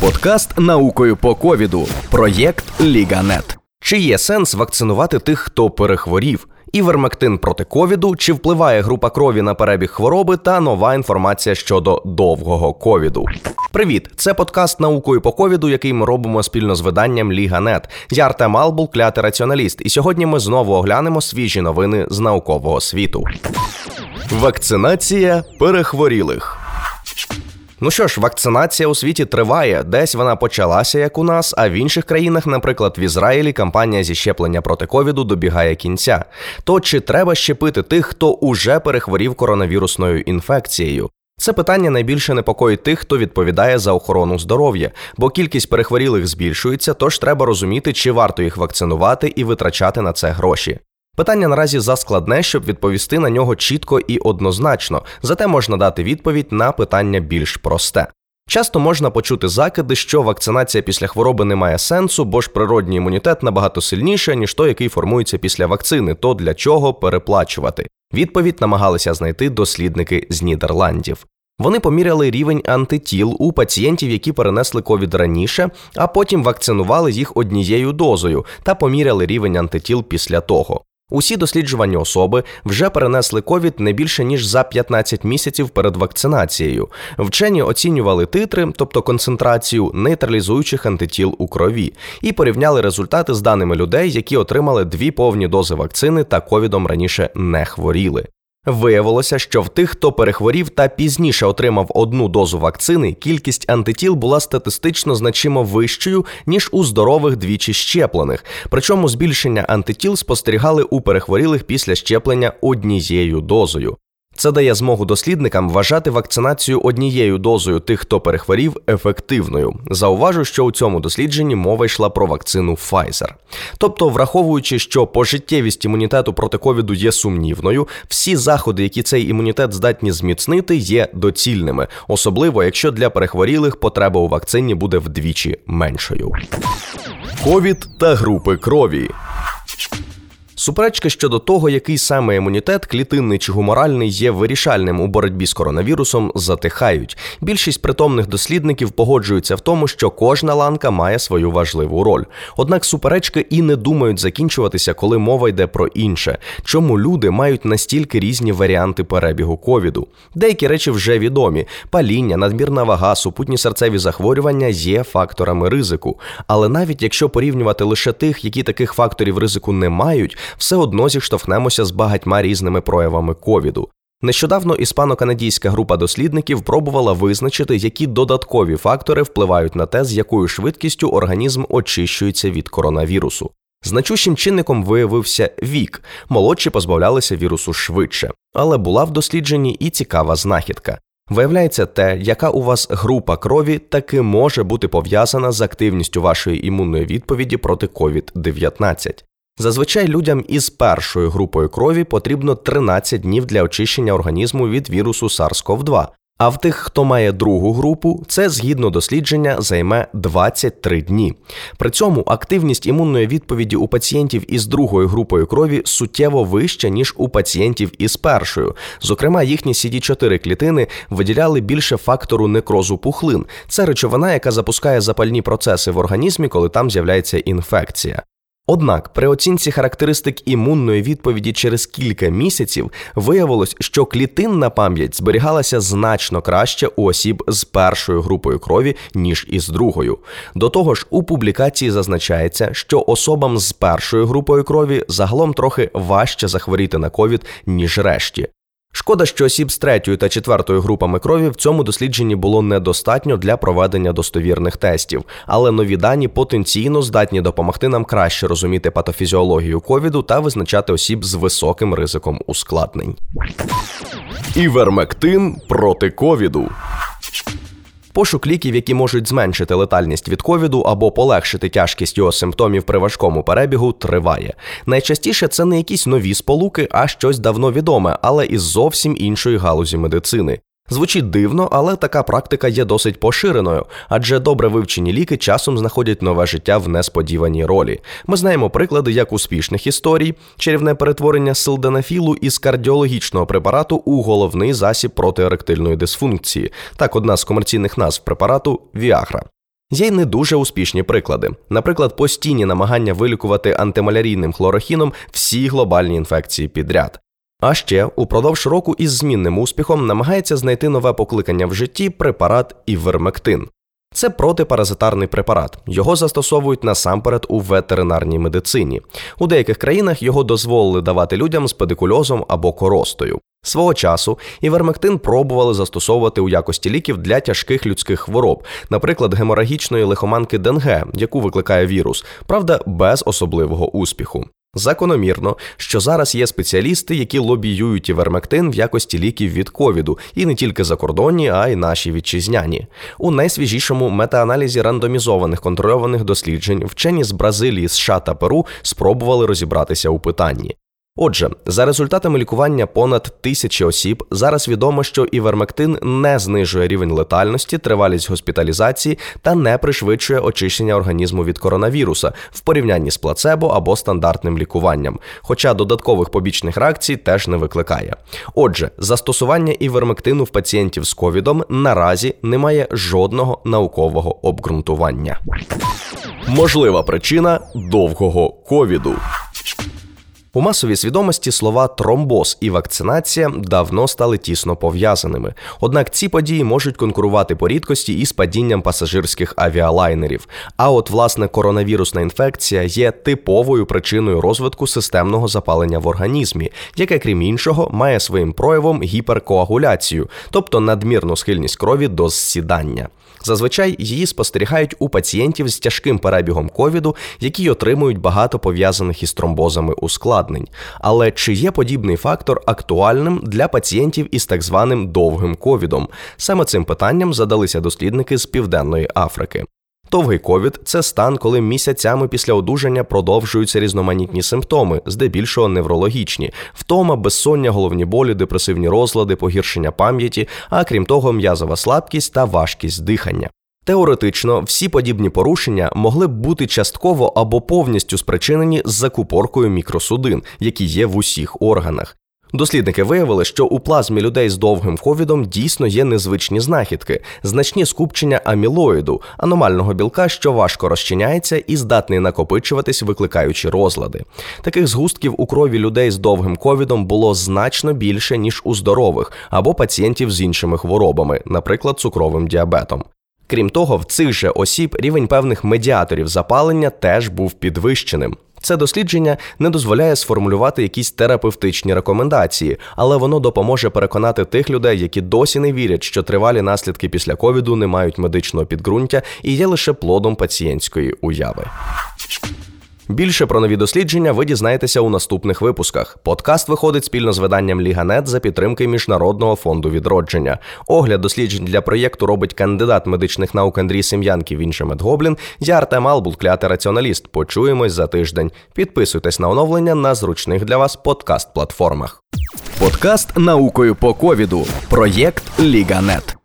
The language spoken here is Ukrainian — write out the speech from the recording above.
Подкаст наукою по ковіду. Проєкт Ліганет. Чи є сенс вакцинувати тих, хто перехворів? Івермектин проти ковіду, чи впливає група крові на перебіг хвороби та нова інформація щодо довгого ковіду. Привіт, це подкаст наукою по ковіду, який ми робимо спільно з виданням Ліганет. Я Артем Албул, клятий раціоналіст, і сьогодні ми знову оглянемо свіжі новини з наукового світу. Вакцинація перехворілих. Ну що ж, вакцинація у світі триває. Десь вона почалася, як у нас, а в інших країнах, наприклад, в Ізраїлі, кампанія зі щеплення проти ковіду добігає кінця. То чи треба щепити тих, хто уже перехворів коронавірусною інфекцією? Це питання найбільше непокоїть тих, хто відповідає за охорону здоров'я, бо кількість перехворілих збільшується, тож треба розуміти, чи варто їх вакцинувати і витрачати на це гроші. Питання наразі заскладне, щоб відповісти на нього чітко і однозначно, зате можна дати відповідь на питання більш просте. Часто можна почути закиди, що вакцинація після хвороби не має сенсу, бо ж природній імунітет набагато сильніше, ніж той, який формується після вакцини, то для чого переплачувати? Відповідь намагалися знайти дослідники з Нідерландів. Вони поміряли рівень антитіл у пацієнтів, які перенесли ковід раніше, а потім вакцинували їх однією дозою та поміряли рівень антитіл після того. Усі досліджувані особи вже перенесли ковід не більше ніж за 15 місяців перед вакцинацією. Вчені оцінювали титри, тобто концентрацію нейтралізуючих антитіл у крові, і порівняли результати з даними людей, які отримали дві повні дози вакцини та ковідом раніше не хворіли. Виявилося, що в тих, хто перехворів та пізніше отримав одну дозу вакцини, кількість антитіл була статистично значимо вищою ніж у здорових двічі щеплених. Причому збільшення антитіл спостерігали у перехворілих після щеплення однією дозою. Це дає змогу дослідникам вважати вакцинацію однією дозою тих, хто перехворів, ефективною. Зауважу, що у цьому дослідженні мова йшла про вакцину Pfizer. Тобто, враховуючи, що пожиттєвість імунітету проти ковіду є сумнівною, всі заходи, які цей імунітет здатні зміцнити, є доцільними, особливо якщо для перехворілих потреба у вакцині буде вдвічі меншою. Ковід та групи крові. Суперечки щодо того, який саме імунітет, клітинний чи гуморальний, є вирішальним у боротьбі з коронавірусом, затихають. Більшість притомних дослідників погоджуються в тому, що кожна ланка має свою важливу роль. Однак суперечки і не думають закінчуватися, коли мова йде про інше. Чому люди мають настільки різні варіанти перебігу ковіду? Деякі речі вже відомі: паління, надмірна вага, супутні серцеві захворювання є факторами ризику. Але навіть якщо порівнювати лише тих, які таких факторів ризику не мають все одно зіштовхнемося з багатьма різними проявами ковіду. Нещодавно іспано-канадійська група дослідників пробувала визначити, які додаткові фактори впливають на те, з якою швидкістю організм очищується від коронавірусу. Значущим чинником виявився вік, молодші позбавлялися вірусу швидше, але була в дослідженні і цікава знахідка. Виявляється, те, яка у вас група крові, таки може бути пов'язана з активністю вашої імунної відповіді проти COVID-19. Зазвичай людям із першою групою крові потрібно 13 днів для очищення організму від вірусу SARS-CoV-2. А в тих, хто має другу групу, це згідно дослідження займе 23 дні. При цьому активність імунної відповіді у пацієнтів із другою групою крові суттєво вища, ніж у пацієнтів із першою. Зокрема, їхні cd 4 клітини виділяли більше фактору некрозу пухлин. Це речовина, яка запускає запальні процеси в організмі, коли там з'являється інфекція. Однак при оцінці характеристик імунної відповіді через кілька місяців виявилось, що клітинна пам'ять зберігалася значно краще у осіб з першою групою крові, ніж із другою. До того ж, у публікації зазначається, що особам з першою групою крові загалом трохи важче захворіти на ковід, ніж решті. Шкода, що осіб з третьою та четвертою групами крові в цьому дослідженні було недостатньо для проведення достовірних тестів, але нові дані потенційно здатні допомогти нам краще розуміти патофізіологію ковіду та визначати осіб з високим ризиком ускладнень. Івермектин проти ковіду. Пошук ліків, які можуть зменшити летальність від ковіду або полегшити тяжкість його симптомів при важкому перебігу, триває. Найчастіше це не якісь нові сполуки, а щось давно відоме, але із зовсім іншої галузі медицини. Звучить дивно, але така практика є досить поширеною, адже добре вивчені ліки часом знаходять нове життя в несподіваній ролі. Ми знаємо приклади як успішних історій, чарівне перетворення силденафілу із кардіологічного препарату у головний засіб проти еректильної дисфункції. Так, одна з комерційних назв препарату Віагра. Є й не дуже успішні приклади. Наприклад, постійні намагання вилікувати антималярійним хлорохіном всі глобальні інфекції підряд. А ще упродовж року із змінним успіхом намагається знайти нове покликання в житті препарат івермектин. Це протипаразитарний препарат. Його застосовують насамперед у ветеринарній медицині. У деяких країнах його дозволили давати людям з педикульозом або коростою. Свого часу івермектин пробували застосовувати у якості ліків для тяжких людських хвороб, наприклад, геморагічної лихоманки ДНГ, яку викликає вірус, правда, без особливого успіху. Закономірно, що зараз є спеціалісти, які лобіюють івермектин в якості ліків від ковіду, і не тільки закордонні, а й наші вітчизняні. У найсвіжішому метааналізі рандомізованих контрольованих досліджень вчені з Бразилії, США та Перу спробували розібратися у питанні. Отже, за результатами лікування понад тисячі осіб зараз відомо, що івермектин не знижує рівень летальності, тривалість госпіталізації та не пришвидшує очищення організму від коронавіруса в порівнянні з плацебо або стандартним лікуванням, хоча додаткових побічних реакцій теж не викликає. Отже, застосування івермектину в пацієнтів з ковідом наразі не має жодного наукового обґрунтування. Можлива причина довгого ковіду. У масовій свідомості слова тромбоз і вакцинація давно стали тісно пов'язаними. Однак ці події можуть конкурувати по рідкості із падінням пасажирських авіалайнерів. А от власне коронавірусна інфекція є типовою причиною розвитку системного запалення в організмі, яке, крім іншого, має своїм проявом гіперкоагуляцію, тобто надмірну схильність крові до зсідання. Зазвичай її спостерігають у пацієнтів з тяжким перебігом ковіду, які отримують багато пов'язаних із тромбозами ускладнень. Але чи є подібний фактор актуальним для пацієнтів із так званим довгим ковідом? Саме цим питанням задалися дослідники з Південної Африки. Довгий ковід це стан, коли місяцями після одужання продовжуються різноманітні симптоми, здебільшого неврологічні, втома, безсоння, головні болі, депресивні розлади, погіршення пам'яті, а крім того, м'язова слабкість та важкість дихання. Теоретично, всі подібні порушення могли б бути частково або повністю спричинені закупоркою мікросудин, які є в усіх органах. Дослідники виявили, що у плазмі людей з довгим ковідом дійсно є незвичні знахідки, значні скупчення амілоїду, аномального білка, що важко розчиняється і здатний накопичуватись, викликаючи розлади. Таких згустків у крові людей з довгим ковідом було значно більше ніж у здорових або пацієнтів з іншими хворобами, наприклад, цукровим діабетом. Крім того, в цих же осіб рівень певних медіаторів запалення теж був підвищеним. Це дослідження не дозволяє сформулювати якісь терапевтичні рекомендації, але воно допоможе переконати тих людей, які досі не вірять, що тривалі наслідки після ковіду не мають медичного підґрунтя і є лише плодом пацієнтської уяви. Більше про нові дослідження ви дізнаєтеся у наступних випусках. Подкаст виходить спільно з виданням Ліганет за підтримки Міжнародного фонду відродження. Огляд досліджень для проєкту робить кандидат медичних наук Андрій Сем'янків, інший медгоблін. Я Артем Албул, клятий раціоналіст. Почуємось за тиждень. Підписуйтесь на оновлення на зручних для вас подкаст-платформах. Подкаст наукою по ковіду. Проєкт Ліганет.